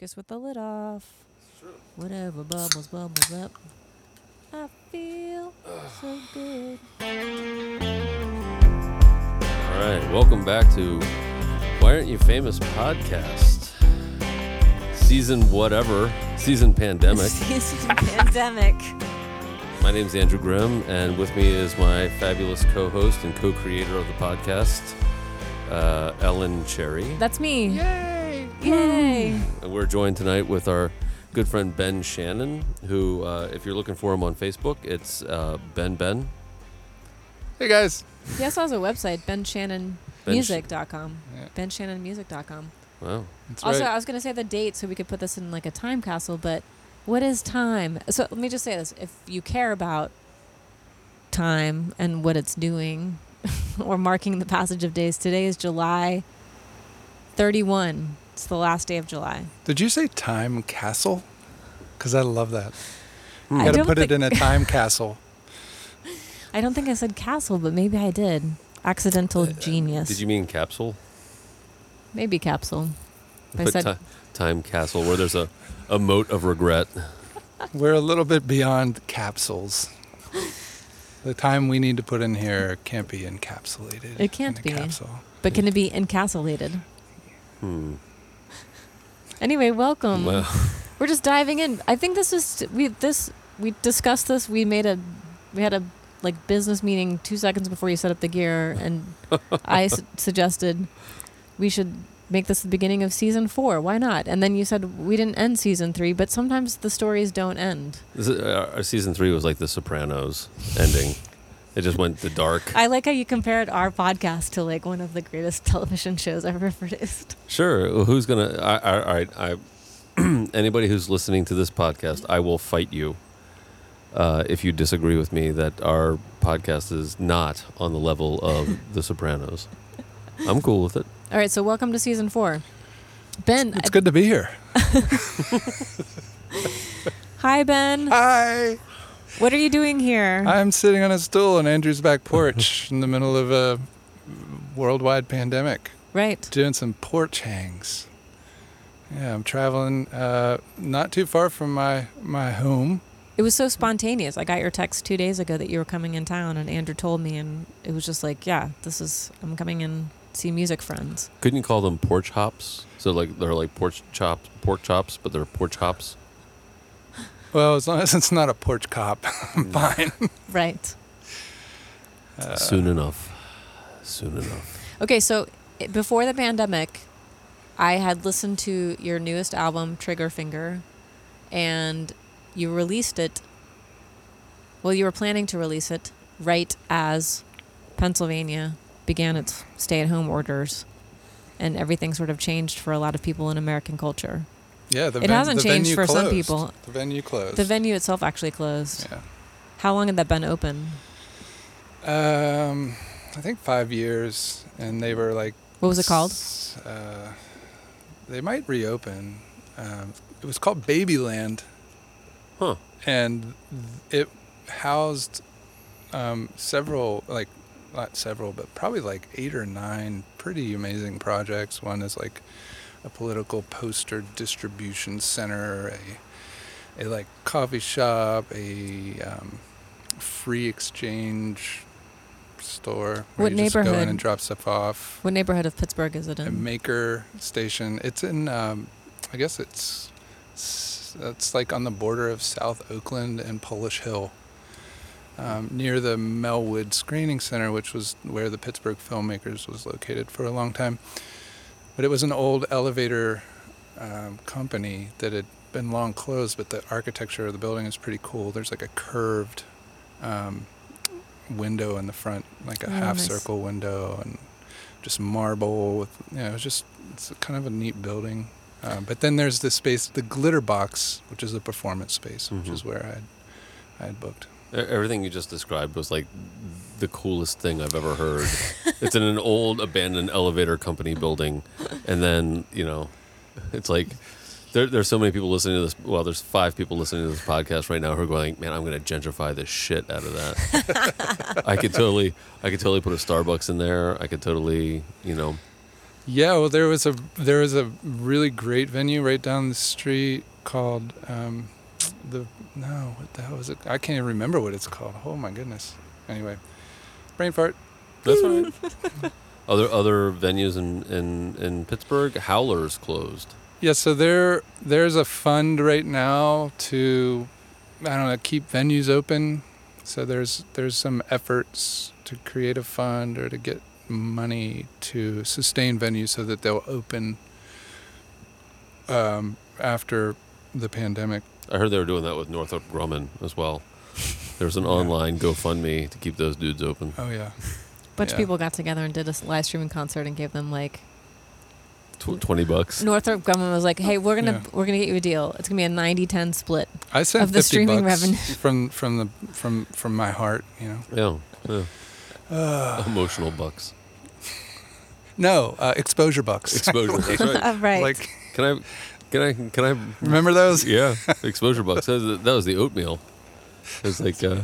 focus with the lid off. Whatever bubbles, bubbles up. I feel so good. All right, welcome back to Why Aren't You Famous podcast. Season whatever, season pandemic. Season pandemic. My name's Andrew Grimm, and with me is my fabulous co-host and co-creator of the podcast, uh, Ellen Cherry. That's me. Yay! Yay. And we're joined tonight with our good friend Ben Shannon, who, uh, if you're looking for him on Facebook, it's uh, Ben Ben. Hey guys. He also has a website, benshannonmusic.com. Yeah. benshannonmusic.com. Wow. That's Also, right. I was going to say the date so we could put this in like a time capsule, but what is time? So let me just say this. If you care about time and what it's doing or marking the passage of days, today is July 31. It's the last day of July. Did you say time castle? Because I love that. Hmm. I Got to don't put it in a time castle. I don't think I said castle, but maybe I did. Accidental genius. Did you mean capsule? maybe capsule. I said ti- time castle, where there's a, a moat of regret. We're a little bit beyond capsules. The time we need to put in here can't be encapsulated. It can't in a be. Capsule. but can it be encapsulated? Hmm. Anyway, welcome. Well, We're just diving in. I think this is we this we discussed this. We made a we had a like business meeting two seconds before you set up the gear, and I su- suggested we should make this the beginning of season four. Why not? And then you said we didn't end season three, but sometimes the stories don't end. this is, uh, our season three was like The Sopranos ending. It just went to dark. I like how you compared our podcast to like one of the greatest television shows ever produced. Sure. well, Who's gonna? I, I, all right. I. anybody who's listening to this podcast, I will fight you. Uh, if you disagree with me that our podcast is not on the level of The Sopranos, I'm cool with it. All right, so welcome to season four. Ben, It's good to be here. hi Ben. Hi. What are you doing here? I'm sitting on a stool on Andrew's back porch in the middle of a worldwide pandemic, right. doing some porch hangs. Yeah, I'm traveling uh, not too far from my, my home. It was so spontaneous. I got your text two days ago that you were coming in town, and Andrew told me, and it was just like, yeah, this is I'm coming in to see music friends. Couldn't you call them porch hops? So like they're like porch chops, pork chops, but they're porch hops. Well, as long as it's not a porch cop, I'm fine. Right. Uh, Soon enough. Soon enough. Okay, so before the pandemic, I had listened to your newest album, Trigger Finger, and you released it. Well, you were planning to release it right as Pennsylvania began its stay-at-home orders, and everything sort of changed for a lot of people in American culture. Yeah, the It ven- hasn't the changed venue for some closed. people. The venue closed. The venue itself actually closed. yeah. How long had that been open? Um, I think five years, and they were like. What was it called? Uh, they might reopen. Um, it was called Babyland, Huh. and it housed um, several, like not several, but probably like eight or nine pretty amazing projects. One is like a political poster distribution center, a a like coffee shop, a um, free exchange store where What you just go in neighborhood? and drop stuff off. What neighborhood of Pittsburgh is it A in? maker station. It's in, um, I guess it's, s- it's like on the border of South Oakland and Polish Hill, um, near the Melwood Screening Center, which was where the Pittsburgh Filmmakers was located for a long time. But it was an old elevator um, company that had been long closed, but the architecture of the building is pretty cool. There's like a curved um, window in the front, like a Oh, half nice. circle window, and just marble with you know, it's just it's kind of a neat building. Uh, but then there's the space, the glitter box, which is a performance space, which Mhm. is where I had I had booked. E- Everything you just described was like the coolest thing I've ever heard. it's in an old abandoned elevator company building, and then you know, it's like there, there's so many people listening to this. Well, there's five people listening to this podcast right now who are going, "Man, I'm going to gentrify the shit out of that." I could totally, I could totally put a Starbucks in there. I could totally, you know, Yeah, well, there was a there was a really great venue right down the street called um, the no, what the hell is it? I can't even remember what it's called. Oh my goodness. Anyway, brain fart. That's all right. other other venues in, in, in Pittsburgh, Howler's closed. Yeah, so there there's a fund right now to I don't know keep venues open. So there's there's some efforts to create a fund or to get money to sustain venues so that they'll open um, after the pandemic. I heard they were doing that with Northrop Grumman as well. There's an Yeah. online GoFundMe to keep those dudes open. Oh yeah, bunch Yeah. of people got together and did a s- live streaming concert and gave them like Tw- Twenty bucks. Northrop Grumman was like, "Hey, we're gonna Yeah. we're gonna get you a deal. It's gonna be a 90-10 split." I sent Of the 50 streaming bucks revenue. from from the from from my heart. You know. Yeah, yeah. emotional bucks. No, uh, exposure bucks. Exposure. That's right. Right. like Can I? Can I? Can I? remember those? Yeah, exposure bucks. That was the, that was the oatmeal. It was like, uh,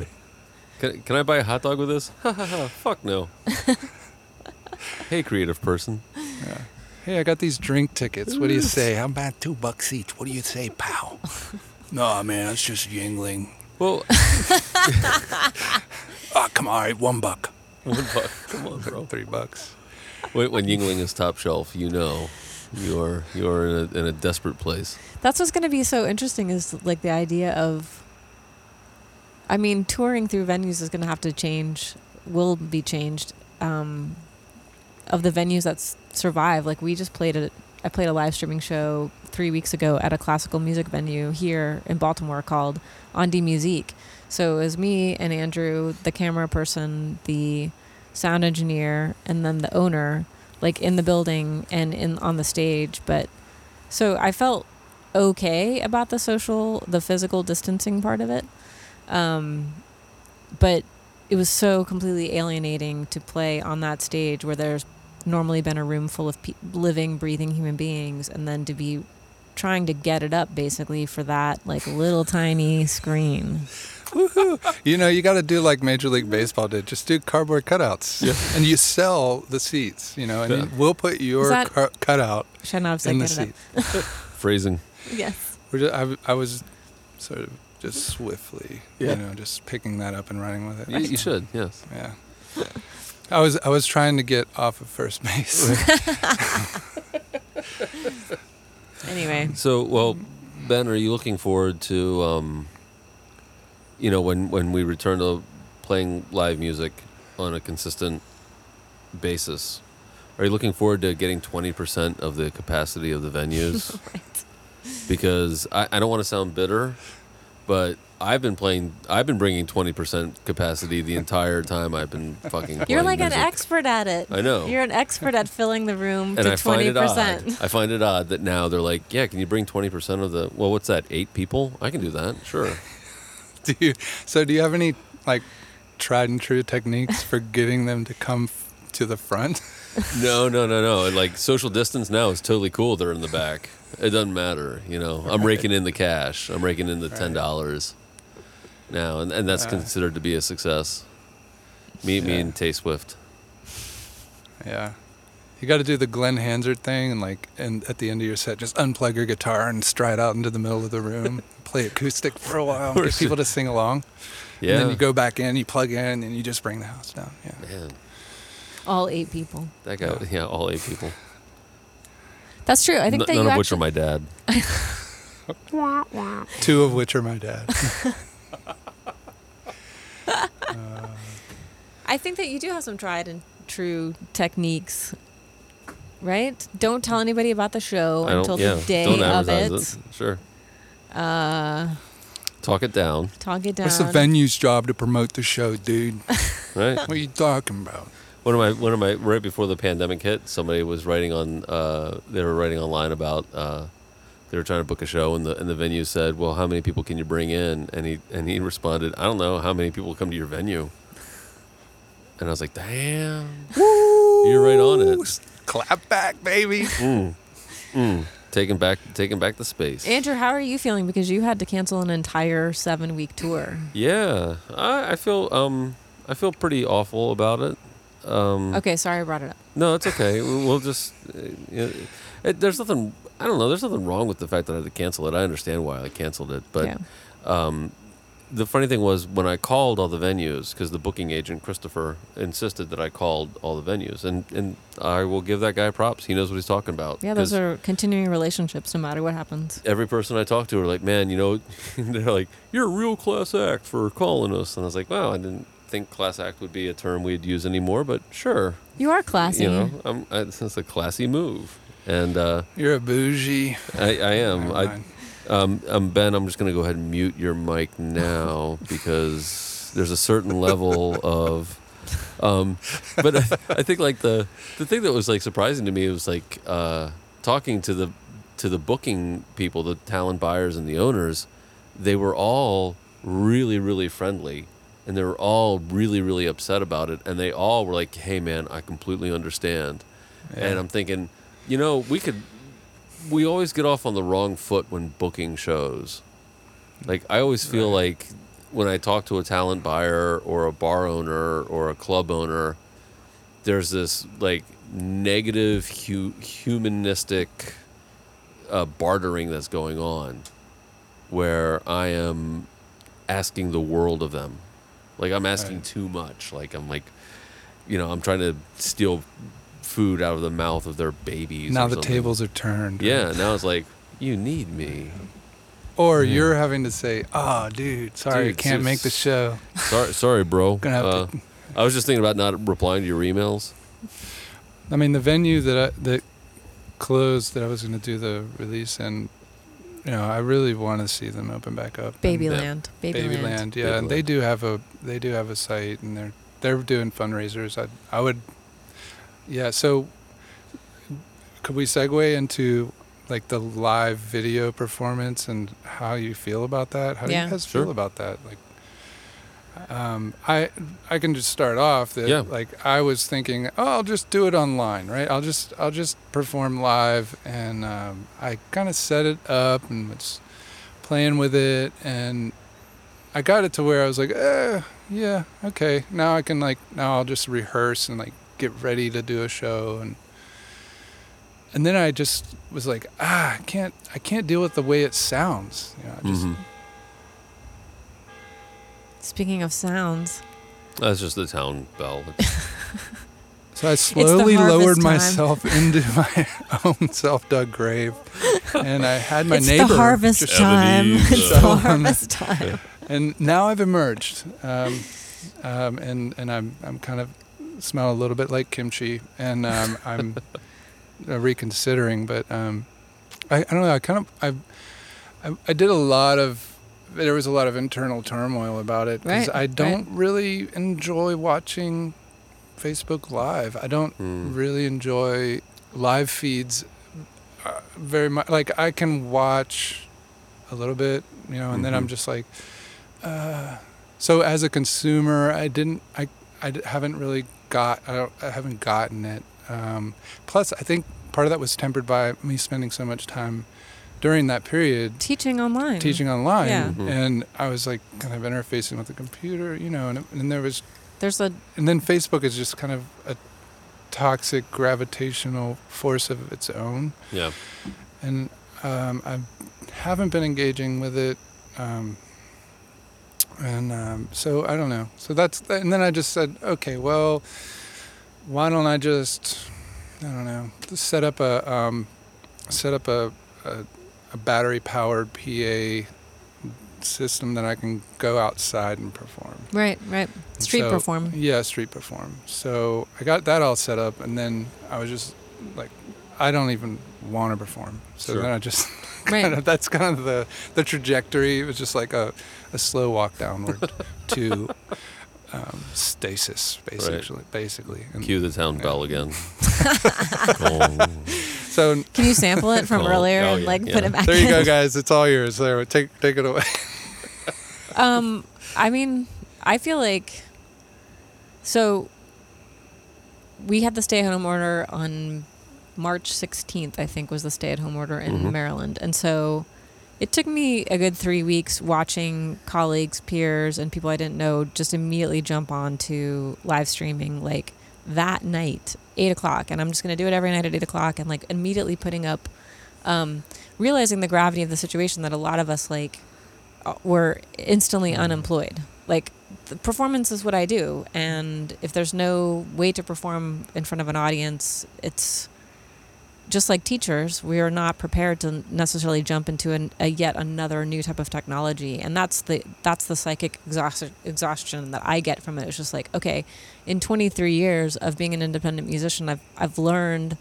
can, can I buy a hot dog with this? Ha ha ha! Fuck no. hey, creative person. Hey, I got these drink tickets. What do you say? How about two bucks each? What do you say, pal? no, man, it's just Yuengling. Well, Oh, come on, all right, one buck. one buck. Come on, bro. Three bucks. When, when Yuengling is top shelf, you know, you are you are in a, in a desperate place. That's what's going to be so interesting is like the idea of. I mean, touring through venues is going to have to change, will be changed. Um, of the venues that survive, like we just played a, I played a live streaming show three weeks ago at a classical music venue here in Baltimore called An die Musik. So it was me and Andrew, the camera person, the sound engineer, and then the owner, like in the building and in on the stage. But so I felt okay about the social, the physical distancing part of it. Um, but it was so completely alienating to play on that stage where there's normally been a room full of pe- living, breathing human beings, and then to be trying to get it up basically for that like little tiny screen. You know, you got to do like Major League Baseball did. Just do cardboard cutouts, and you sell the seats. You know, and Yeah. you- we'll put your that- car- cutout Should not have said in the seat. Phrasing. Yes. We're just, I, I was sort of just swiftly, Yeah. you know, just picking that up and running with it. You, you should. Yes. Yeah. I was I was trying to get off of first base. Anyway, So, well, Ben, are you looking forward to, um, you know, when when we return to playing live music on a consistent basis? Are you looking forward to getting twenty percent of the capacity of the venues? Because I, I don't want to sound bitter, but I've been playing. I've been bringing twenty percent capacity the entire time I've been fucking. you're playing like an expert at it. I know. You're an expert at filling the room and to I find twenty it odd. percent. I find it odd that now they're like, yeah, can you bring twenty percent of the? Well, what's that? Eight people? I can do that. Sure. do you, so do you have any like tried and true techniques for getting them to come f- to the front? no, no, no, no. Like social distance now is totally cool. They're in the back. It doesn't matter. You know, I'm raking in the cash. I'm raking in the ten dollars now, and, and that's Uh. considered to be a success. Meet me Yeah. in Tay Swift. Yeah. You got to do the Glen Hansard thing and like and at the end of your set just unplug your guitar and stride out into the middle of the room, play acoustic for a while, and get people to sing along. Yeah. And then you go back in, you plug in, and you just bring the house down. Yeah. Man, All eight people. that guy. Yeah, all eight people. That's true. I think N- that none you of actually, which are my dad. Two of which are my dad. Uh, I think that you do have some tried and true techniques, right? Don't tell anybody about the show until yeah. the day don't of it. it. Sure. Uh, Talk it down. talk it down. What's the venue's job to promote the show, dude? Right. What are you talking about? One of my one of my right before the pandemic hit, somebody was writing on uh, they were writing online about uh, they were trying to book a show and the and the venue said, "Well, how many people can you bring in?" And he and he responded, "I don't know how many people come to your venue." And I was like, "Damn, you're right on it." Clap back, baby. Mm. Mm. Taking back taking back the space. Andrew, how are you feeling? Because you had to cancel an entire seven week tour. Yeah, I, I feel um I feel pretty awful about it. Um, Okay, sorry I brought it up. No, it's okay. We- We'll just. Uh, you know, it, there's nothing. I don't know. There's nothing wrong with the fact that I had to cancel it. I understand why I canceled it, but yeah. um, the funny thing was when I called all the venues because the booking agent Christopher insisted that I called all the venues, and and I will give that guy props. He knows what he's talking about. Yeah, those are continuing relationships no matter what happens. Every person I talk to are like, man, you know, they're like, you're a real class act for calling us, and I was like, wow, I didn't think class act would be a term we'd use anymore, but sure, You are classy. you know, I'm, I, it's a classy move, and uh, You're a bougie. I, I am. I, mind. Um, um, Ben, I'm just going to go ahead and mute your mic now because there's a certain level of. Um, but I, I think like the the thing that was like surprising to me was like uh, talking to the to the booking people, the talent buyers and the owners. They were all really really friendly, and they were all really really upset about it, and they all were like, "Hey man, I completely understand." And I'm thinking, you know, we could. We always get off on the wrong foot when booking shows. Like I always feel Right. like when I talk to a talent buyer or a bar owner or a club owner, there's this like negative hu- humanistic uh, bartering that's going on, where I am asking the world of them. Like I'm asking Right. too much. Like I'm like, you know, I'm trying to steal food out of the mouth of their babies. now or the something. tables are turned. right? Yeah, now it's like you need me. Or Yeah. you're having to say, "Oh, dude, sorry, Dude, I can't make the show." Sorry, sorry, bro. Gonna have Uh, to. I was just thinking about not replying to your emails. I mean, the venue that I, that closed that I was going to do the release and you know, I really want to see them open back up. and- Babyland. Babyland. Babyland, yeah, and they do have a they do have a site, and they're they're doing fundraisers. I I would, yeah. So, could we segue into like the live video performance and how you feel about that? How do you guys Sure. feel about that? Like, um, I I can just start off that Yeah. like I was thinking, oh, I'll just do it online, right? I'll just I'll just perform live, and um, I kind of set it up and was playing with it, and I got it to where I was like, eh, yeah, okay. Now I can like now I'll just rehearse and like get ready to do a show and and then I just was like, ah, I can't I can't deal with the way it sounds. You know, I just Mhm. Speaking of sounds, That's just the town bell. so I slowly lowered time. myself into my own self-dug grave, and I had my it's neighbor. the harvest just- time. It's the harvest time. and now I've emerged, um, um, and and I'm I'm kind of smell a little bit like kimchi, and um, I'm uh, reconsidering. But um, I, I don't know. I kind of I, I I did a lot of. There was a lot of internal turmoil about it because Right, I don't really enjoy watching Facebook Live. I don't Hmm. really enjoy live feeds uh, very much. Like I can watch a little bit, you know, and then I'm Mhm. just like, uh, so as a consumer, I didn't, I, I haven't really got, I, I haven't gotten it. Um, plus, I think part of that was tempered by me spending so much time during that period Teaching online. teaching online, Yeah. Mhm. and I was like kind of interfacing with the computer, you know, and, and there was There's a and then Facebook is just kind of a toxic gravitational force of its own, yeah. and um, I haven't been engaging with it, um, and um, so I don't know. So that's and then I just said, okay, well, why don't I just I don't know set up a um, set up a, a, a battery powered PA system that I can go outside and perform. right, right. Street So- perform. Yeah, street perform. So I got that all set up, and then I was just like, I don't even want to perform. So Sure. then I just Right. kind of that's kind of the the trajectory. It was just like a, a slow walk downward to um, stasis, basically. Basically. And Cue the town Yeah. bell again. Oh. so Can you sample it from Oh, earlier oh, and yeah, like put it back there you in? go, guys. It's all yours. There, take take it away. Um, I mean, I feel like so we had the stay-at-home order on March 16th. I think was the stay-at-home order in Mhm. Maryland, and so it took me a good three weeks watching colleagues, peers, and people I didn't know just immediately jump on to live streaming like that night, eight o'clock, and I'm just gonna do it every night at eight o'clock, and like immediately putting up, um, realizing the gravity of the situation that a lot of us like uh, were instantly unemployed. Like the performance is what I do, and if there's no way to perform in front of an audience, it's just like teachers, we are not prepared to necessarily jump into an, a yet another new type of technology, and that's the that's the psychic exhaust, exhaustion that I get from it. It's just like, okay, in 23 years of being an independent musician, I've I've learned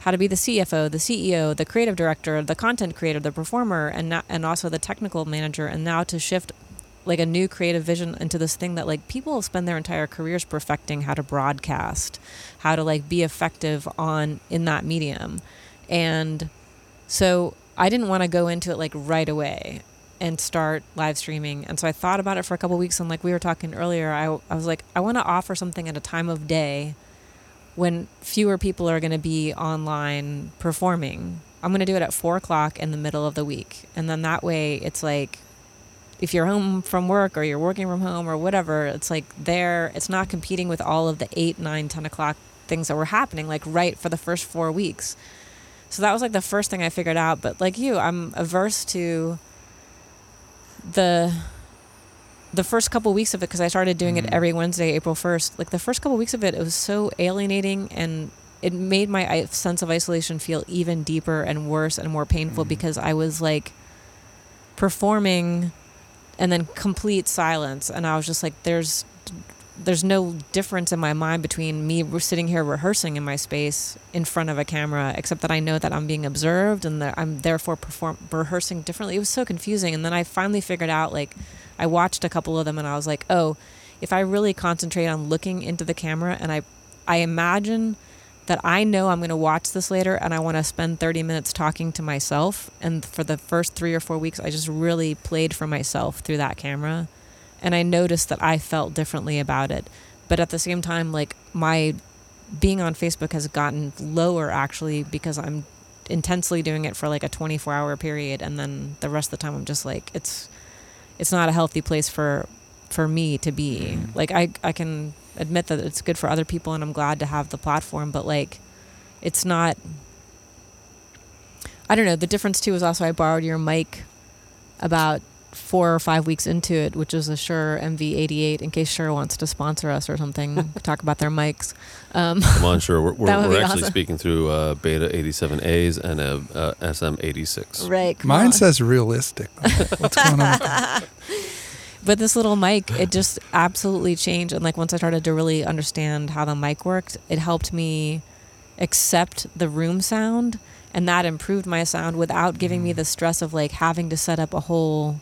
how to be the CFO, the CEO, the creative director, the content creator, the performer, and not, and also the technical manager, and now to shift like a new creative vision into this thing that like people spend their entire careers perfecting how to broadcast, how to like be effective on in that medium. And so I didn't want to go into it like right away and start live streaming. And so I thought about it for a couple weeks and like we were talking earlier, I I was like I want to offer something at a time of day when fewer people are going to be online performing. I'm going to do it at four o'clock in the middle of the week. And then that way it's like if you're home from work or you're working from home or whatever, it's like there, it's not competing with all of the 8, 9, 10 o'clock things that were happening, like right for the first four weeks. So that was like the first thing I figured out. But like you, I'm averse to the the first couple weeks of it because I started doing it mm. every Wednesday, April 1st. Like the first couple weeks of it, it was so alienating and it made my sense of isolation feel even deeper and worse and more painful mm. because I was like performing and then complete silence. And i was just like there's there's no difference in my mind between me sitting here rehearsing in my space in front of a camera except that i know that i'm being observed and that i'm therefore perform rehearsing differently. It was so confusing. And then i finally figured out like i watched a couple of them and i was like oh if i really concentrate on looking into the camera and i i imagine that I know I'm going to watch this later and I want to spend 30 minutes talking to myself. And for the first three or four weeks, I just really played for myself through that camera. And I noticed that I felt differently about it. But at the same time, like my being on Facebook has gotten lower actually because I'm intensely doing it for like a 24 hour period. And then the rest of the time, I'm just like, it's, it's not a healthy place for, for me to be. Like I, I can admit that it's good for other people and I'm glad to have the platform, but like it's not I don't know. The difference too is also I borrowed your mic about four or five weeks into it, which is a Shure MV88. In case Shure wants to sponsor us or something, talk about their mics. Um, Come on, sure. We're, we're, we're actually awesome. speaking through uh, Beta 87As and a uh, SM86. right. come Mine on. says realistic. What's going on? But this little mic, it just absolutely changed. And like once I started to really understand how the mic worked, it helped me accept the room sound. And that improved my sound without giving me mm. the stress of like having to set up a whole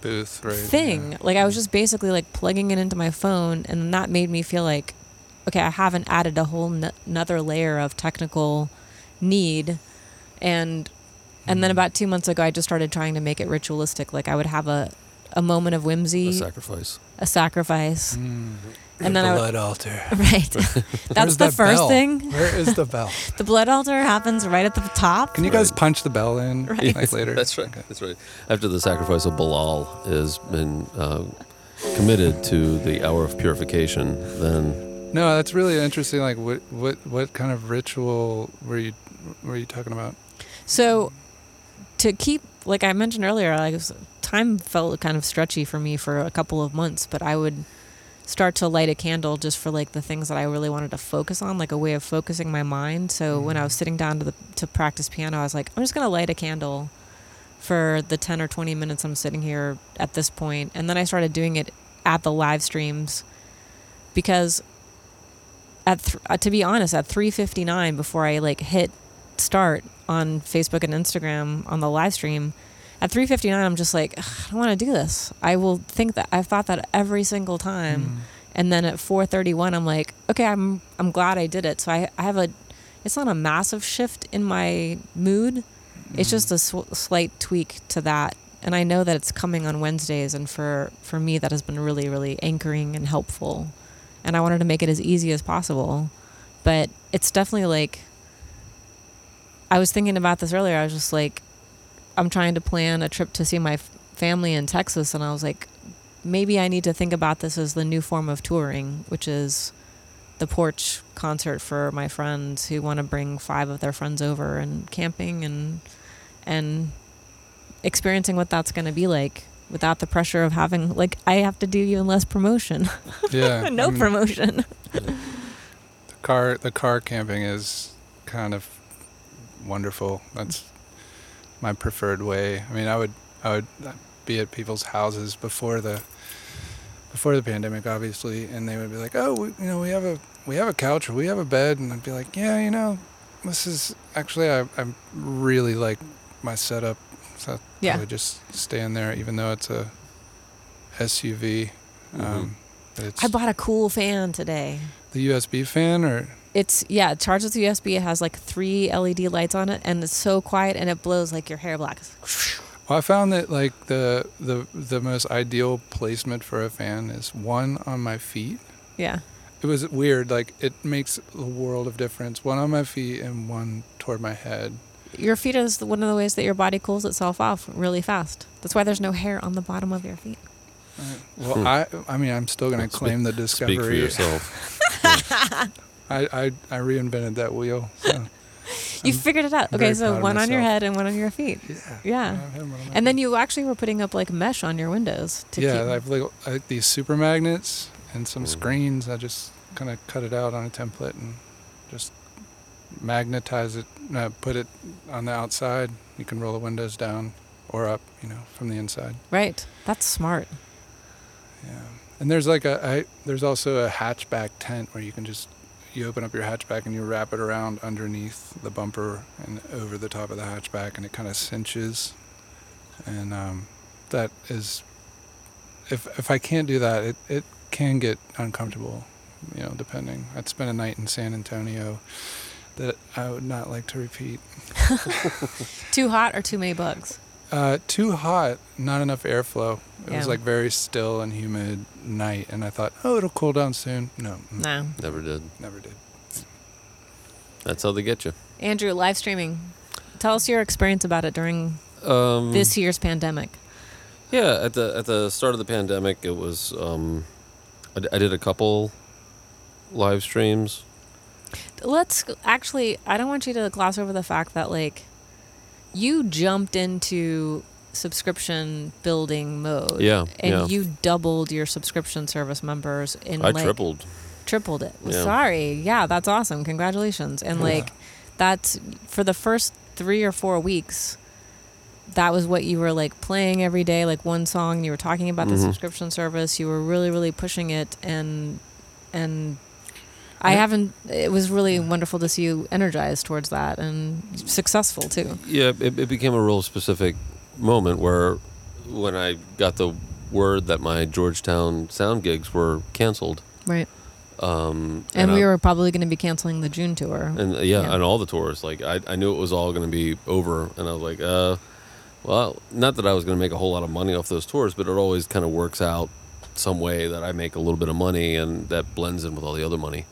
Booth, right? thing. yeah. Like I was just basically like plugging it into my phone, and that made me feel like, okay, I haven't added a whole n- another layer of technical need, and and then mm. about two months ago, I just started trying to make it ritualistic. Like I would have a a moment of whimsy, A sacrifice. a sacrifice, Mm. and then I would, blood altar. right. That's the that first bell? thing. Where is the bell? The blood altar happens right at the top. Can you guys Right. punch the bell in Right. like later? That's right. That's right. After the sacrifice of Baal has been uh, committed to the hour of purification, then No, that's really interesting. Like, what what what kind of ritual were you were you talking about? So, to keep, like I mentioned earlier, like time felt kind of stretchy for me for a couple of months, but I would start to light a candle just for like the things that I really wanted to focus on, like a way of focusing my mind. So when I was sitting down to the to practice piano, I was like, I'm just gonna light a candle for the 10 or 20 minutes I'm sitting here at this point. point, and then I started doing it at the live streams because at th- uh, to be honest, at 3:59 before I like hit start on Facebook and Instagram on the live stream, at 3:59 I'm just like I don't want to do this. I will think that I've thought that every single time. Mm. And then at 4:31 I'm like, okay, I'm I'm glad I did it. So I I have a it's not a massive shift in my mood. It's mm. just a sw- slight tweak to that. And I know that it's coming on Wednesdays and for for me that has been really really anchoring and helpful. And I wanted to make it as easy as possible. But it's definitely like I was thinking about this earlier. I was just like I'm trying to plan a trip to see my f- family in Texas and I was like maybe I need to think about this as the new form of touring, which is the porch concert for my friends who want to bring five of their friends over and camping and and experiencing what that's going to be like without the pressure of having like I have to do even less promotion, Yeah. no I mean, promotion. The car the car camping is kind of wonderful. That's my preferred way. I mean, I would I would be at people's houses before the before the pandemic, obviously, and they would be like, "Oh, we, you know, we have a we have a couch or we have a bed," and I'd be like, "Yeah, you know, this is actually I I really like my setup, so Yeah. I would just stay in there, even though it's a SUV." Um, it's I bought a cool fan today. the USB fan, or It's yeah, it charges with USB. It has like three LED lights on it, and it's so quiet, and it blows like your hair black. Well, I found that like the the the most ideal placement for a fan is one on my feet. Yeah, It was weird. Like it makes a world of difference. One on my feet and one toward my head. your feet is one of the ways that your body cools itself off really fast. That's why there's no hair on the bottom of your feet. Well, Hmm. I I mean I'm still gonna Speak- claim the discovery. Speak for yourself. I, I I reinvented that wheel. So. You I'm figured it out. Okay, so one on your head and one on your feet. Yeah. Yeah. I have one on my And then you actually were putting up like mesh on your windows to yeah, keep. I have like, like these super magnets and some Mm. screens. I just kind of cut it out on a template and just magnetize it, uh, put it on the outside. You can roll the windows down or up, you know, from the inside. right. That's smart. Yeah. And there's like a, I, there's also a hatchback tent where you can just, you open up your hatchback and you wrap it around underneath the bumper and over the top of the hatchback and it kind of cinches. And um, that is, if, if I can't do that, it, it can get uncomfortable, you know, depending. I'd spent a night in San Antonio that I would not like to repeat. Too hot or too many bugs? Uh, too hot, not enough airflow. It Yeah. was like very still and humid night, and I thought, oh, it'll cool down soon. No, No. Never did. never did. That's how they get you. Andrew, live streaming. Tell us your experience about it during Um, this year's pandemic. Yeah, at the at the start of the pandemic, it was. Um, I, d- I did a couple live streams. Let's actually, I don't want you to gloss over the fact that, like, you jumped into subscription building mode. Yeah, And yeah. you doubled your subscription service members in I like tripled. tripled it. Yeah. Sorry. Yeah, that's awesome. Congratulations. And Yeah. like that's for the first 3 or 4 weeks that was what you were like playing every day like one song you were talking about the Mhm. subscription service you were really really pushing it and and I haven't it was really wonderful to see you energized towards that and successful too. Yeah, it, it became a real specific moment where when I got the word that my Georgetown sound gigs were canceled. Right. Um, And, I- we were probably going to be canceling the June tour. and uh, yeah, Yeah. and all the tours. Like I, I knew it was all going to be over, and I was like, uh, well, not that I was going to make a whole lot of money off those tours, but it always kind of works out some way that I make a little bit of money, and that blends in with all the other money.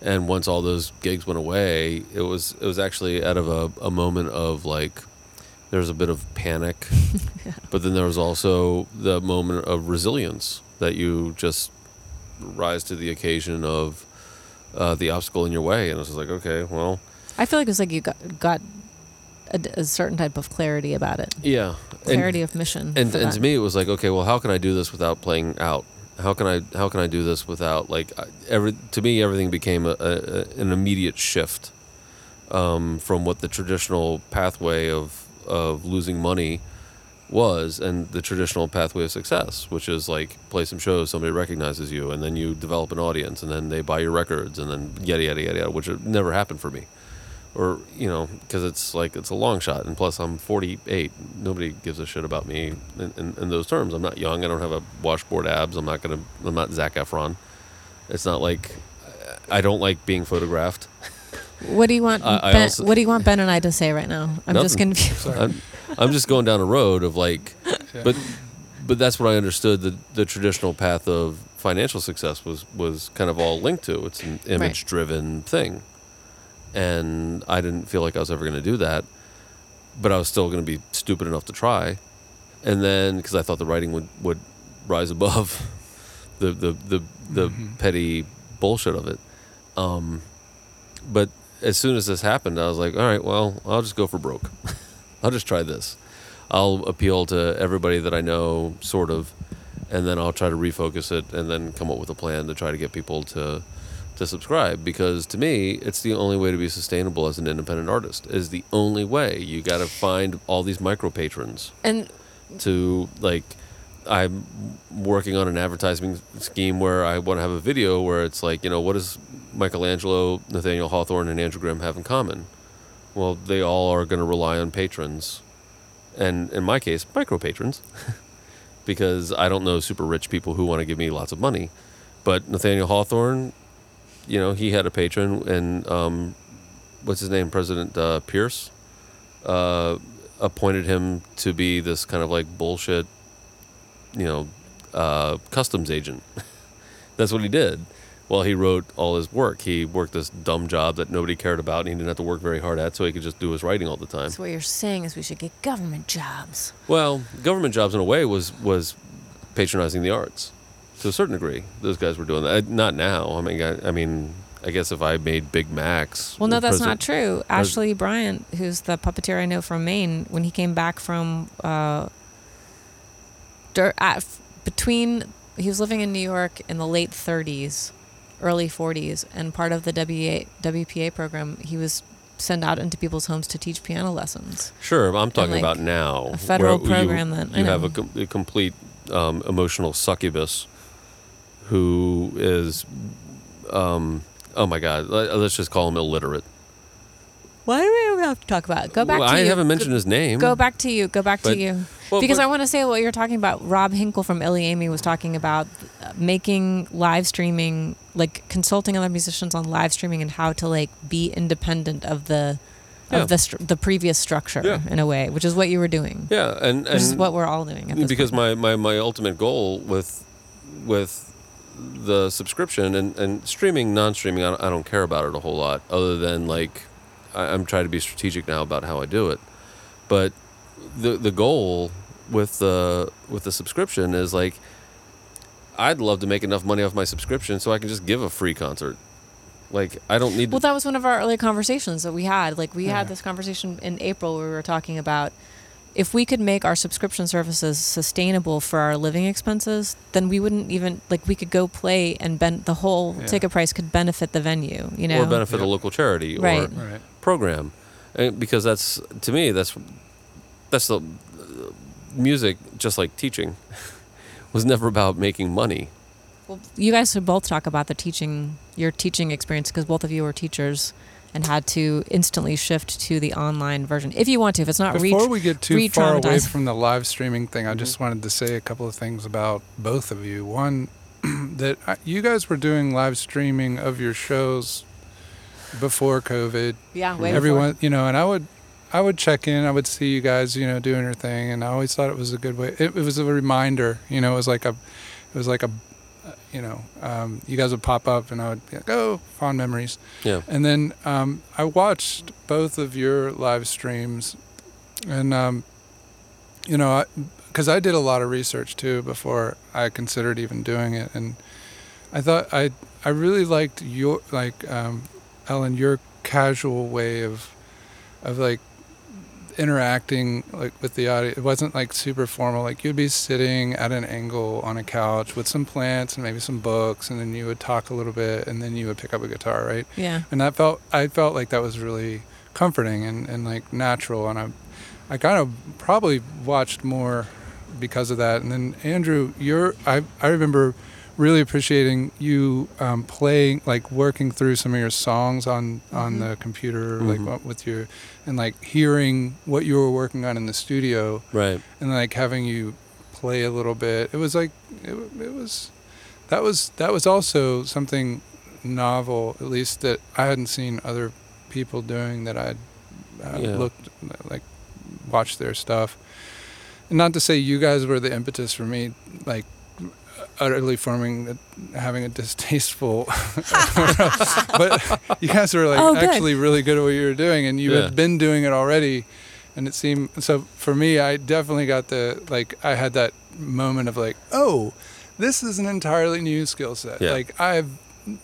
And once all those gigs went away, it was it was actually out of a, a moment of like there was a bit of panic, but then there was also the moment of resilience that you just rise to the occasion of uh, the obstacle in your way, and it's just like, okay, well, I feel like it was like you got got a, a certain type of clarity about it. yeah, Clarity of mission. And, and to me, it was like, okay, well, how can I do this without playing out? How can I how can I do this without like every to me everything became a, a, an immediate shift um, from what the traditional pathway of of losing money was and the traditional pathway of success, which is like play some shows, somebody recognizes you, and then you develop an audience, and then they buy your records, and then yada yada yada, yada which never happened for me, or you know, because it's like it's a long shot, and plus I'm 48, nobody gives a shit about me in, in, in those terms. I'm not young, I don't have a washboard abs, I'm not gonna, I'm not Zac Efron. It's not like I don't like being photographed. What do you want? I- I ben, also- what do you want Ben and I to say right now? I'm just confused. I'm, I'm just going down a road of like, Yeah. but but that's what I understood the the traditional path of financial success was was kind of all linked to. It's an image driven thing, and I didn't feel like I was ever going to do that, but I was still going to be stupid enough to try, and then because I thought the writing would would rise above the the the, the Mhm. petty bullshit of it. Um, but as soon as this happened, I was like, all right, well, I'll just go for broke. I'll just try this. I'll appeal to everybody that I know, sort of, and then I'll try to refocus it and then come up with a plan to try to get people to to subscribe because to me it's the only way to be sustainable as an independent artist is the only way you got to find all these micro patrons And to like I'm working on an advertising scheme where I want to have a video where it's like, you know, what does Michelangelo, Nathaniel Hawthorne, and Andrew Grimm have in common? Well, they all are going to rely on patrons, and in my case, micro patrons, because I don't know super rich people who want to give me lots of money. But Nathaniel Hawthorne, you know, he had a patron, and um, what's his name, President uh, Pierce, uh, appointed him to be this kind of like bullshit, you know, uh, customs agent. That's what he did. Well, he wrote all his work. He worked this dumb job that nobody cared about, and he didn't have to work very hard at, so he could just do his writing all the time. so what you're saying is we should get government jobs. Well, government jobs in a way was was patronizing the arts to a certain degree. Those guys were doing that. Uh, Not now. I mean, I, I mean, I guess if I made Big Macs. Well, no, that's not true. Ashley Bryan, who's the puppeteer I know from Maine, when he came back from uh, dur- at, between, he was living in New York in the late 30s, early 40s, and part of the WA, WPA program, he was sent out into people's homes to teach piano lessons. Sure, I'm talking like, about now. a federal where you- program that- I you have a, com- a complete um, emotional succubus who is, um, oh my God, let, let's just call him illiterate. Why do we have to talk about it? Go back Well, to I you. haven't Go- mentioned his name. Go back to you. Go back But- to you. Well, because but- I want to say what you're talking about. Rob Hinkle from Illy Amy was talking about uh, making live streaming, like consulting other musicians on live streaming and how to like be independent of the Yeah. of the stru- the previous structure Yeah. in a way, which is what you were doing. Yeah, and, Which is what we're all doing. Because point. my, my, my ultimate goal with with the subscription and, and streaming non-streaming I don't, I don't care about it a whole lot other than like I, i'm trying to be strategic now about how i do it but the the goal with the with the subscription is like i'd love to make enough money off my subscription so i can just give a free concert like i don't need Well, that was one of our early conversations that we had. Like we Yeah. had this conversation in April where we were talking about if we could make our subscription services sustainable for our living expenses, then we wouldn't even like we could go play and ben- the whole Yeah. ticket price could benefit the venue. You know, or benefit a Yeah. local charity Right. or Right. program and because that's to me that's that's the uh, music just like teaching was never about making money Well, you guys should both talk about the teaching, your teaching experience, because both of you were teachers and had to instantly shift to the online version. If you want to, if it's not Before reach, we get too far away from the live streaming thing, I Mm-hmm. just wanted to say a couple of things about both of you. One, that I, you guys were doing live streaming of your shows before COVID. yeah, way Everyone, you know, and I would, I would check in. I would see you guys, you know, doing your thing, and I always thought it was a good way. It, it was a reminder, you know. It was like a, it was like a, uh, you know, um, you guys would pop up, and I would be like, oh, fond memories. yeah And then um, I watched both of your live streams, and um, you know, because I, did a lot of research too before I considered even doing it, and I thought I I really liked your like um, Ellen your casual way of of like interacting like with the audience. It wasn't like super formal. Like you'd be sitting at an angle on a couch with some plants and maybe some books, and then you would talk a little bit, and then you would pick up a guitar, right? Yeah. and that felt I felt like that was really comforting and, and like natural and I I kind of probably watched more because of that and then Andrew you're I I remember really appreciating you um, playing like working through some of your songs on on Mhm. the computer Mhm. like what, with your and like hearing what you were working on in the studio right and like having you play a little bit. It was like it, it was that was that was also something novel, at least that I hadn't seen other people doing that I'd uh, Yeah. looked like watched their stuff. And not to say you guys were the impetus for me, like utterly forming, having a distasteful, but you guys were like Oh, actually really good at what you were doing, and you Yeah. had been doing it already and it seemed so for me i definitely got the like i had that moment of like oh this is an entirely new skill set Yeah. like i've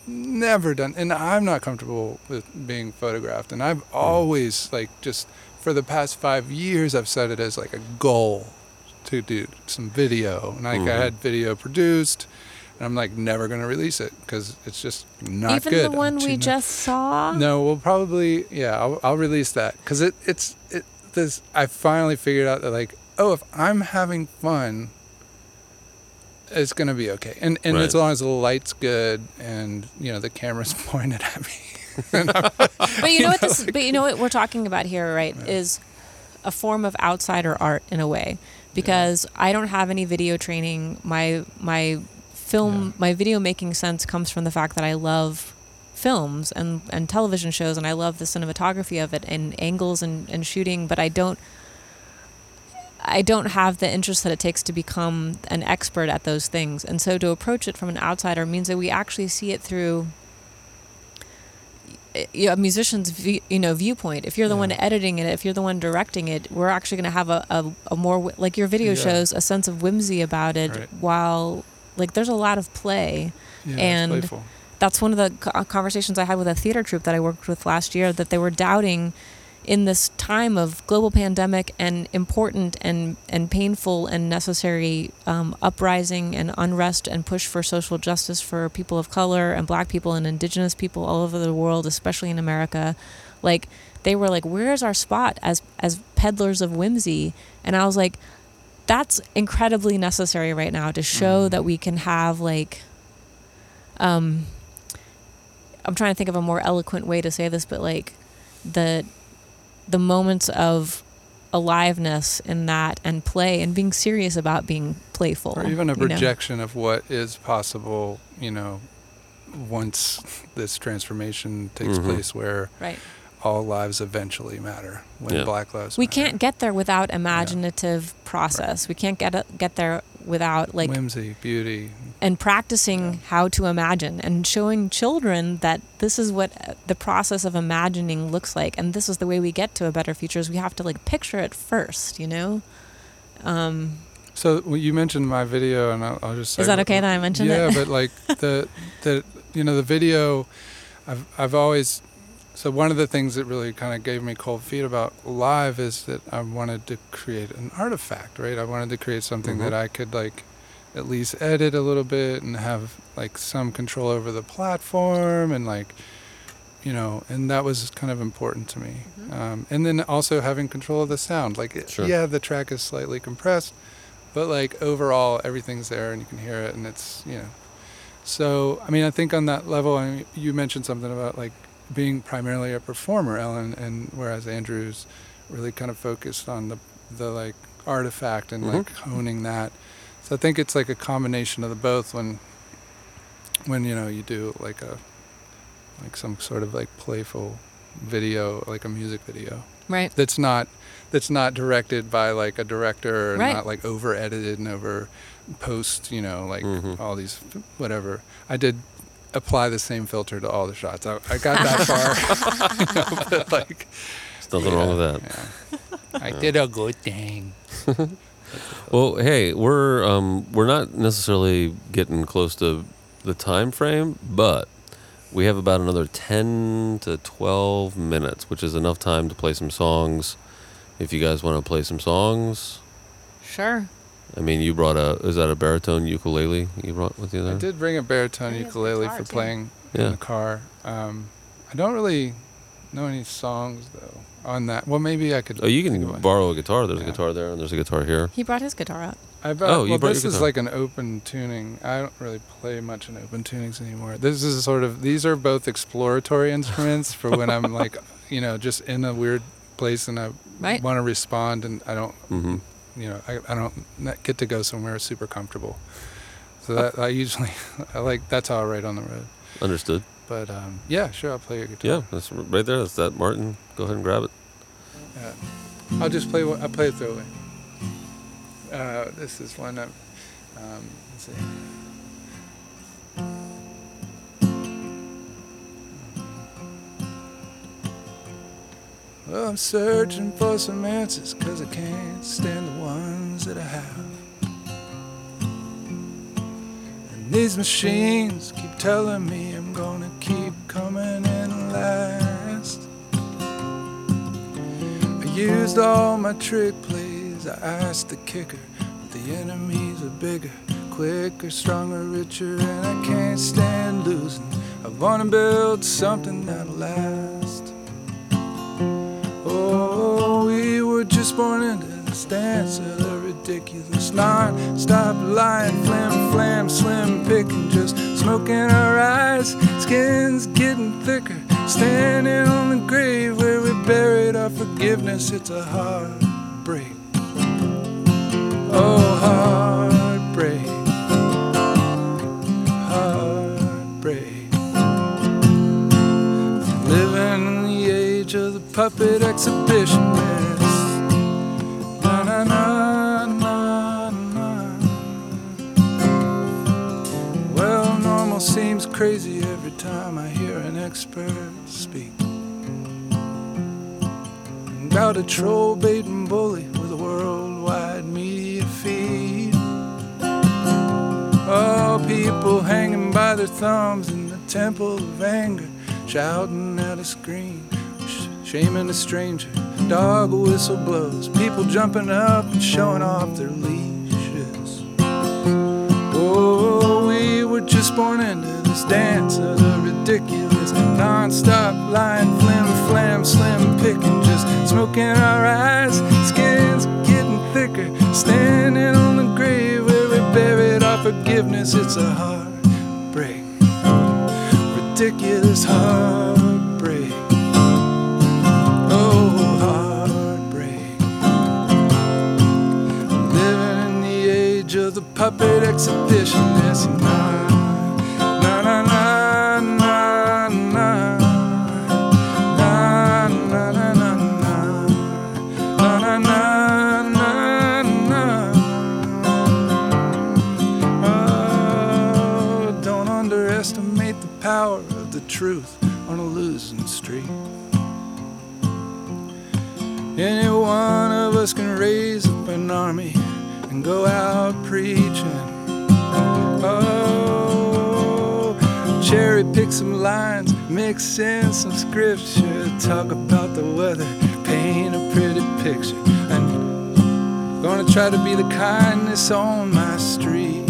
never done, and I'm not comfortable with being photographed. And I've mm. always like just for the past five years, I've set it as like a goal to do some video. And like I Mhm. had video produced, and I'm like never gonna release it because it's just not Even good. the one we ner- just saw. no, we'll probably yeah. I'll, I'll release that because it it's it. This I finally figured out that like oh if I'm having fun, it's gonna be okay. And and Right. as long as the light's good and you know the camera's pointed at me. But you know what this but you know what we're talking about here, right? Is a form of outsider art in a way. Because I don't have any video training. My my film Yeah. my video making sense comes from the fact that I love films and, and television shows and I love the cinematography of it and angles and, and shooting, but I don't I don't have the interest that it takes to become an expert at those things. And so to approach it from an outsider means that we actually see it through a musician's view, you know viewpoint. If you're the one editing it, if you're the one directing it, we're actually going to have a, a, a more like your video Yeah. shows a sense of whimsy about it. Right. While like there's a lot of play. yeah, And- That's one of the conversations I had with a theater troupe that I worked with last year. That they were doubting in this time of global pandemic and important and, and painful and necessary um, uprising and unrest and push for social justice for people of color and black people and indigenous people all over the world, especially in America, like they were like, "Where's our spot as as peddlers of whimsy?" And I was like, "That's incredibly necessary right now to show Mhm. that we can have like." Um, I'm trying to think of a more eloquent way to say this, but like the the moments of aliveness in that and play and being serious about being playful. or even a you know? projection of what is possible. You know, once this transformation takes Mhm. place, where Right. All lives eventually matter. When Yeah. Black lives. We matter. can't get there without imaginative process. We can't get it- get there without like whimsy, beauty. and practicing how to imagine and showing children that this is what uh, the process of imagining looks like and this is the way we get to a better future is we have to like picture it first you know um, So well, you mentioned my video, and I'll, I'll just. Say is that okay that i mentioned yeah, it but like the the you know the video, I've I've always. So one of the things that really kind of gave me cold feet about live is that I wanted to create an artifact, right? I wanted to create something Mhm. that I could like at least edit a little bit and have like some control over the platform and like you know and that was kind of important to me Mhm. um, and then also having control of the sound like Sure. yeah the track is slightly compressed but like overall everything's there and you can hear it and it's you know so i mean i think on that level I mean, you mentioned something about like being primarily a performer ellen and whereas andrew's really kind of focused on the the like artifact and Mhm. like honing that so i think it's like a combination of the both when when you know you do like a like some sort of like playful video like a music video right that's not that's not directed by like a director and Right. not like over edited and over post you know like Mhm. all these whatever i did apply the same filter to all the shots i, I got that far you know, but like There's nothing wrong with that. yeah. i did a good thing Well, hey, we're um, we're not necessarily getting close to the time frame, but we have about another ten to twelve minutes, which is enough time to play some songs. If you guys want to play some songs, sure I mean, you brought a is that a baritone ukulele you brought with you there? i did bring a baritone ukulele guitar, for too. playing Yeah. in the car um, i don't really know any songs though on that well maybe i could Oh, you think of can one. borrow a guitar. There's a guitar there, and there's a guitar here. he brought his guitar up. I brought, Oh, you well, brought this your is like an open tuning. I don't really play much in open tunings anymore. This is sort of these are both exploratory instruments for when I'm like, you know, just in a weird place and I Right. want to respond and I don't, hmm you know, I, I don't get to go somewhere super comfortable. So that I usually I like that's how I write on the road. Understood. But um, yeah, sure, I'll play your guitar. Yeah, that's right there. That's that. Martin, go ahead and grab it. Yeah. I'll just play. I'll play it throwaway. Uh, this is one. Of, um, let's see. I'm searching for some answers because I can't stand the ones that I have. And These machines keep telling me I'm gonna keep coming in last. I used all my trick plays. I asked the kicker, but the enemies are bigger, quicker, stronger, richer, and I can't stand losing. I wanna build something that'll last. We were just born this dance of the ridiculous non-stop lying, flim flam, slim picking, just smoking our eyes. Skin's getting thicker, standing on the grave where we buried our forgiveness. It's a heartbreak. Oh, heartbreak. Heartbreak. Living in the age of the puppet exhibitionist. Na crazy every time I hear an expert speak. About a troll baiting bully with a worldwide media feed. Oh, people hanging by their thumbs in the temple of anger, shouting at a screen, sh- shaming a stranger. Dog whistle blows, people jumping up and showing off their leashes. Oh, we were just born into this dance of the ridiculous, non-stop lying, flim flam, slim picking, just smoking our eyes, skins getting thicker, standing on the grave where we buried our forgiveness. It's a heartbreak, ridiculous heartbreak. Oh, heartbreak. Living in the age of the puppet exhibitionist. Us can raise up an army and go out preaching. Oh, cherry pick some lines, mix in some scripture, talk about the weather, paint a pretty picture. And gonna try to be the kindness on my street.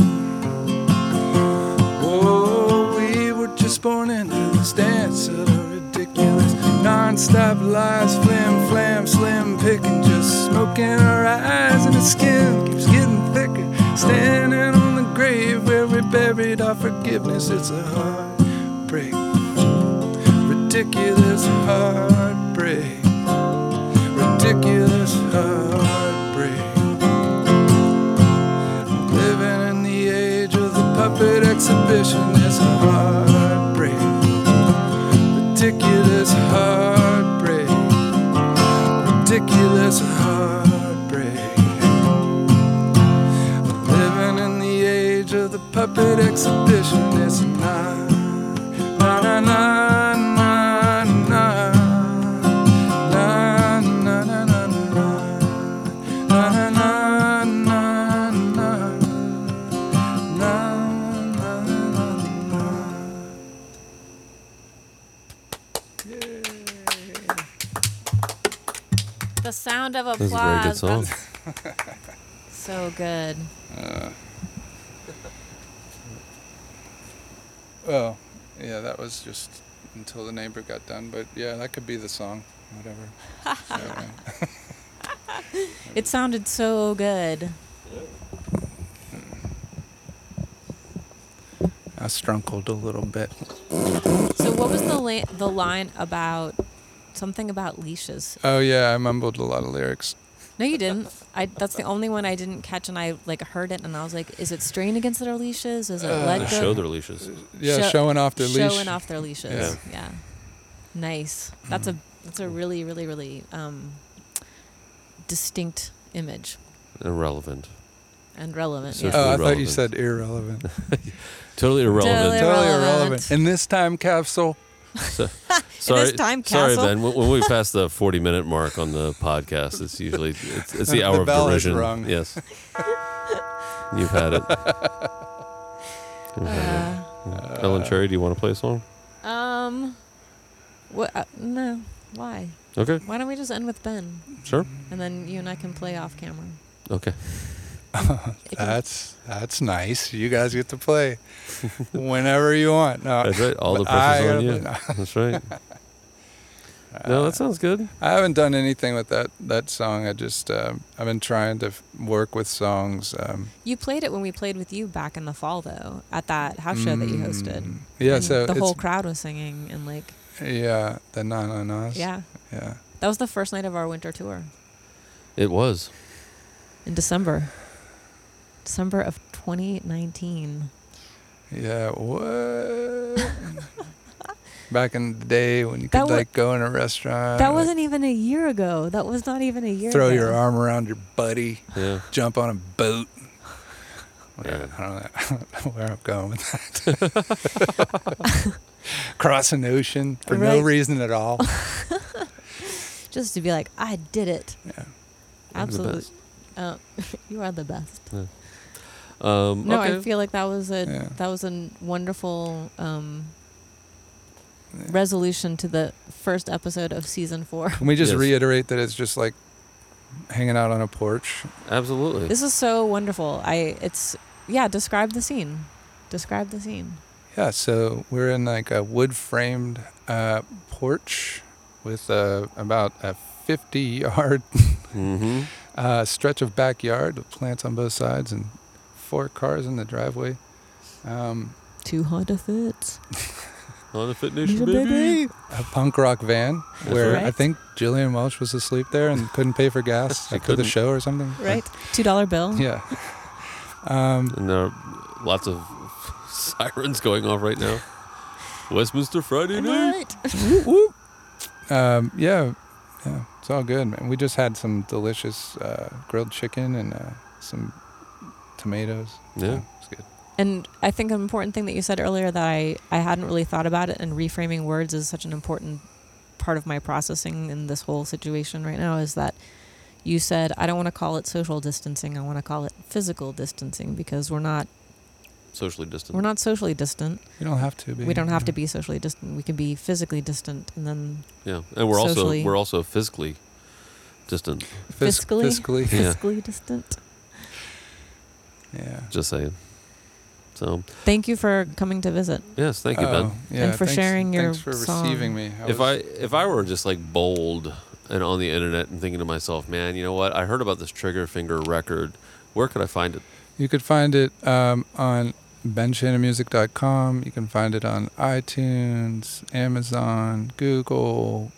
Oh, we were just born into this dance of ridiculous. Non-stop lies, flim, flam, slim picking, just smoking our eyes, and the skin keeps getting thicker. Standing on the grave where we buried our forgiveness. It's a heartbreak, ridiculous heartbreak, ridiculous heartbreak. Living in the age of the puppet exhibition. Ridiculous heartbreak, ridiculous heartbreak. Living in the age of the puppet exhibition, it's na na na sound of That's a very applause. good song. That's so good. Well, yeah, that was just until the neighbor got done, but yeah, that could be the song, whatever. Uh, It sounded so good. I strunkled a little bit. So what was the la- the line about something about leashes? Oh yeah, I mumbled a lot of lyrics. No, you didn't. I that's the only one I didn't catch, and I like heard it, and I was like, "Is it strain against their leashes? Is it Uh, let go?" show their leashes. Yeah, Show- showing off their leash. showing off their leashes. Yeah. Yeah. Nice. That's a that's a really really really um, distinct image Irrelevant. and relevant. Yeah. Oh, I thought you said irrelevant. Totally irrelevant. Totally totally Irrelevant. irrelevant. In this time capsule, Sorry, time sorry, capsule. Ben. When, when we pass the forty-minute mark on the podcast, it's usually it's, it's the hour The of bell has derision. rung. Yes, you've had it. Uh, Ellen Cherry, do you want to play a song? um, what? Uh, no. Why? Okay, Why don't we just end with Ben, sure. and then you and I can play off camera. Okay. That's that's nice. You guys get to play whenever you want. No, That's right. All the but I pressure's on you. play- That's right. No, that sounds good. I haven't done anything with that that song. I just um, I've been trying to f- work with songs. Um, You played it when we played with you back in the fall, though, at that house show that you hosted. mm, Yeah, And so the whole crowd was singing, and like, yeah, the na na nas. yeah, yeah. that was the first night of our winter tour It was. in December. December of 2019. Yeah, what? Back in the day when you That could wa- like go in a restaurant, That wasn't even a year ago. That was not even a year ago. throw ago. your arm around your buddy, Yeah. jump on a boat. Yeah. I, don't know, I don't know where I'm going with that. Cross an ocean for no reason at all. Just to be like, I did it. Yeah. Absolutely. best. Uh, you are the best. Um, No, okay. I feel like that was a Yeah. that was a wonderful um, resolution to the first episode of season four. Can we just Yes. reiterate that it's just like hanging out on a porch? Absolutely. This is so wonderful. I it's yeah. Describe the scene. Describe the scene. Yeah, so we're in like a wood framed uh, porch with uh, about a 50 yard mm-hmm. uh, stretch of backyard with plants on both sides and four cars in the driveway. Um, Too hard to fit. On the Fit He's Nation, a baby. baby. a punk rock van That's where I think Gillian Welch was asleep there and couldn't pay for gas She after the couldn't. show or something. Right. Two dollar bill. Yeah. Um, And there are lots of sirens going off right now. Westminster Friday Am I night. right? um, yeah, yeah, it's all good, man. We just had some delicious uh, grilled chicken and uh, some tomatoes. Yeah. So it's good. And I think an important thing that you said earlier that I, I hadn't really thought about it and reframing words is such an important part of my processing in this whole situation right now is that you said I don't want to call it social distancing, I want to call it physical distancing because we're not Socially distant. we're not socially distant. You don't have to be. We don't have yeah. to be socially distant. We can be physically distant and then Yeah, and we're also we're also physically distant. Fis- fiscally Fiscally. Yeah. fiscally distant. Yeah. Just saying. So Thank you for coming to visit. yes, thank you, Oh, Ben. yeah, for thanks- sharing your Thanks for song. receiving me. if I if I were just like bold and on the internet and thinking to myself, man, you know what? I heard about this Trigger Finger record. Where could I find it? You could find it um, on benshannonmusic.com. You can find it on iTunes, Amazon, Google,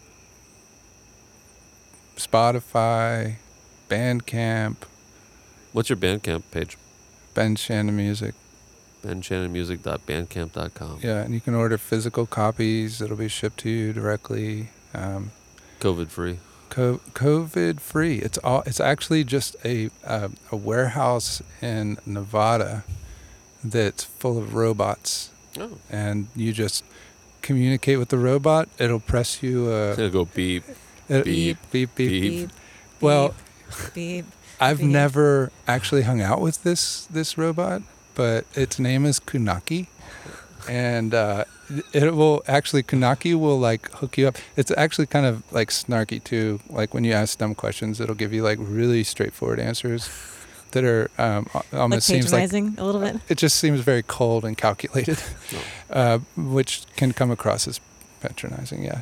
Spotify, Bandcamp, What's your Bandcamp page? Ben Shannon Music. benshannonmusic.bandcamp.com. Yeah, and you can order physical copies. It'll be shipped to you directly. Um, COVID free. co- COVID free. It's all. It's actually just a uh, a warehouse in Nevada that's full of robots, Oh. and you just communicate with the robot. It'll press you. Uh, It'll go beep. it- beep, beep, beep. beep. Well, beep. I've beep. never actually hung out with this this robot, but its name is Kunaki, and uh, it will actually Kunaki will like hook you up. It's actually kind of like snarky too. Like when you ask dumb questions, it'll give you like really straightforward answers that are um, al- like almost seems like a little bit. it just seems very cold and calculated, uh, which can come across as patronizing. Yeah,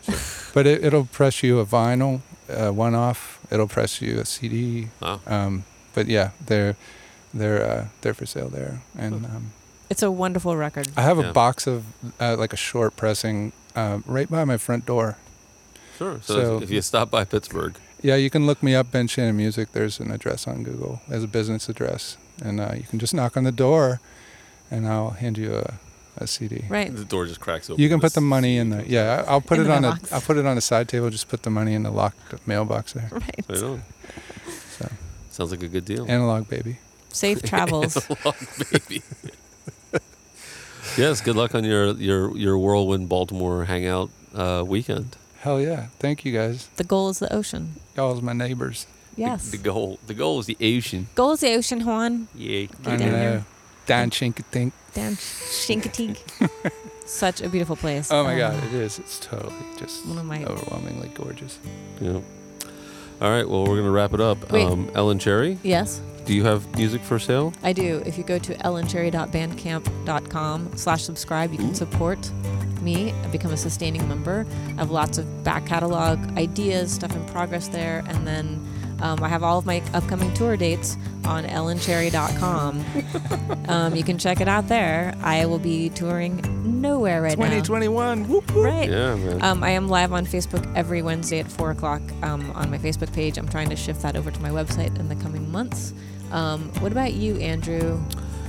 but it, it'll press you a vinyl, uh, one off. It'll press you a CD. Wow. Um, but yeah, they're they're uh, they're for sale there, and um, It's a wonderful record. I have Yeah. a box of uh, like a short pressing uh, right by my front door. Sure. So, So- if you stop by Pittsburgh, Yeah, you can look me up, Ben Shannon Music. There's an address on Google as a business address, and uh, you can just knock on the door, and I'll hand you a, a CD. Right. the door just cracks open. You can put the money in the yeah. I- I'll put In it on a mailbox. I'll put it on a side table. Just put the money in the locked mailbox there. Right. Right on. So Sounds like a good deal. analog baby. Safe travels. baby. yes. Good luck on your your your whirlwind Baltimore hangout uh, weekend. Hell yeah! Thank you guys. the goal is the ocean. Y'all's my neighbors. Yes. The, goal. The goal is the ocean. goal is the ocean, Juan. Yeah. Get I down know. there. Dan Shinkatink. Dan Shinkatig. Such a beautiful place. Oh my Um, God, it is. It's totally just One of my- overwhelmingly gorgeous. Yeah. All right. Well, we're gonna wrap it up. Wait. Um, Ellen Cherry, Yes, do you have music for sale? I do. If you go to ellencherry.bandcamp.com slash subscribe, you can support me and become a sustaining member. I have lots of back catalog ideas, stuff in progress there, and then um, I have all of my upcoming tour dates on ellencherry.com. um, you can check it out there. I will be touring nowhere right now. 2021. Whoop, whoop. Right. Yeah, man. Um, I am live on Facebook every Wednesday at 4 o'clock um, on my Facebook page. I'm trying to shift that over to my website in the coming months. Um, what about you, Andrew?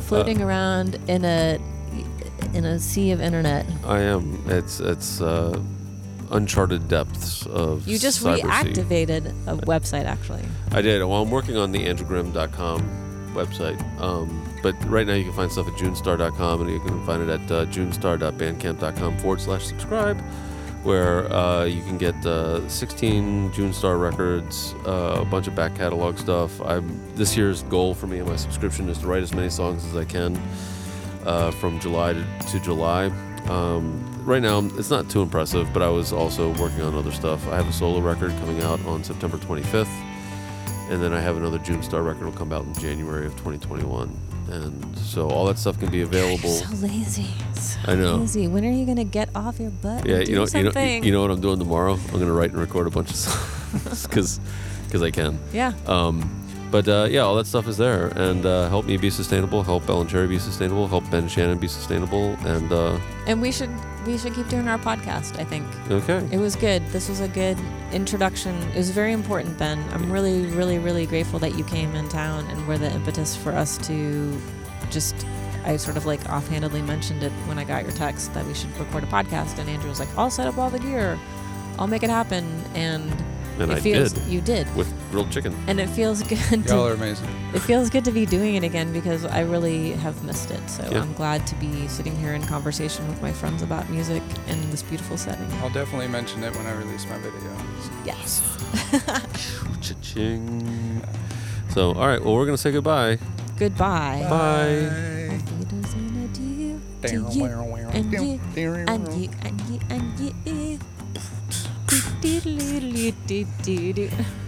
Floating Uh, around in a in a sea of internet. I am. It's it's uh, uncharted depths of. You just cybersea. reactivated a website, actually. I did. Well, I'm working on the andrewgrimm.com website. Um, but right now you can find stuff at junestar.com and you can find it at uh, junestar.bandcamp.com forward slash subscribe, where uh, you can get uh, 16 June Star records, uh, a bunch of back catalog stuff. I'm This year's goal for me and my subscription is to write as many songs as I can uh, from July to, to July. Um, right now, it's not too impressive, but I was also working on other stuff. I have a solo record coming out on September 25th and then I have another June Star record will come out in January of 2021. And so all that stuff can be available. So lazy. So I know. lazy. When are you going to get off your butt? Yeah, you know, you know, you know what I'm doing tomorrow? I'm gonna write and record a bunch of songs because because I can. Yeah. Um, but uh, yeah, all that stuff is there, and uh, help me be sustainable, help Ellen Cherry be sustainable, help Ben Shannon be sustainable, and uh, And we should we should keep doing our podcast, I think. okay, It was good. This was a good introduction. It was very important, Ben. I'm really, really, really grateful that you came in town and were the impetus for us to just. I sort of like offhandedly mentioned it when I got your text that we should record a podcast, and Andrew was like, "I'll set up all the gear, I'll make it happen," and, and it I feels did you did, with grilled chicken. and it feels good. Y'all are amazing. it feels good to be doing it again because I really have missed it. So Yeah. I'm glad to be sitting here in conversation with my friends about music in this beautiful setting. I'll definitely mention it when I release my video. Yes. Cha-ching. So all right, well we're gonna say goodbye. Goodbye. Bye. Auf Wiedersehen, adieu to you and you and you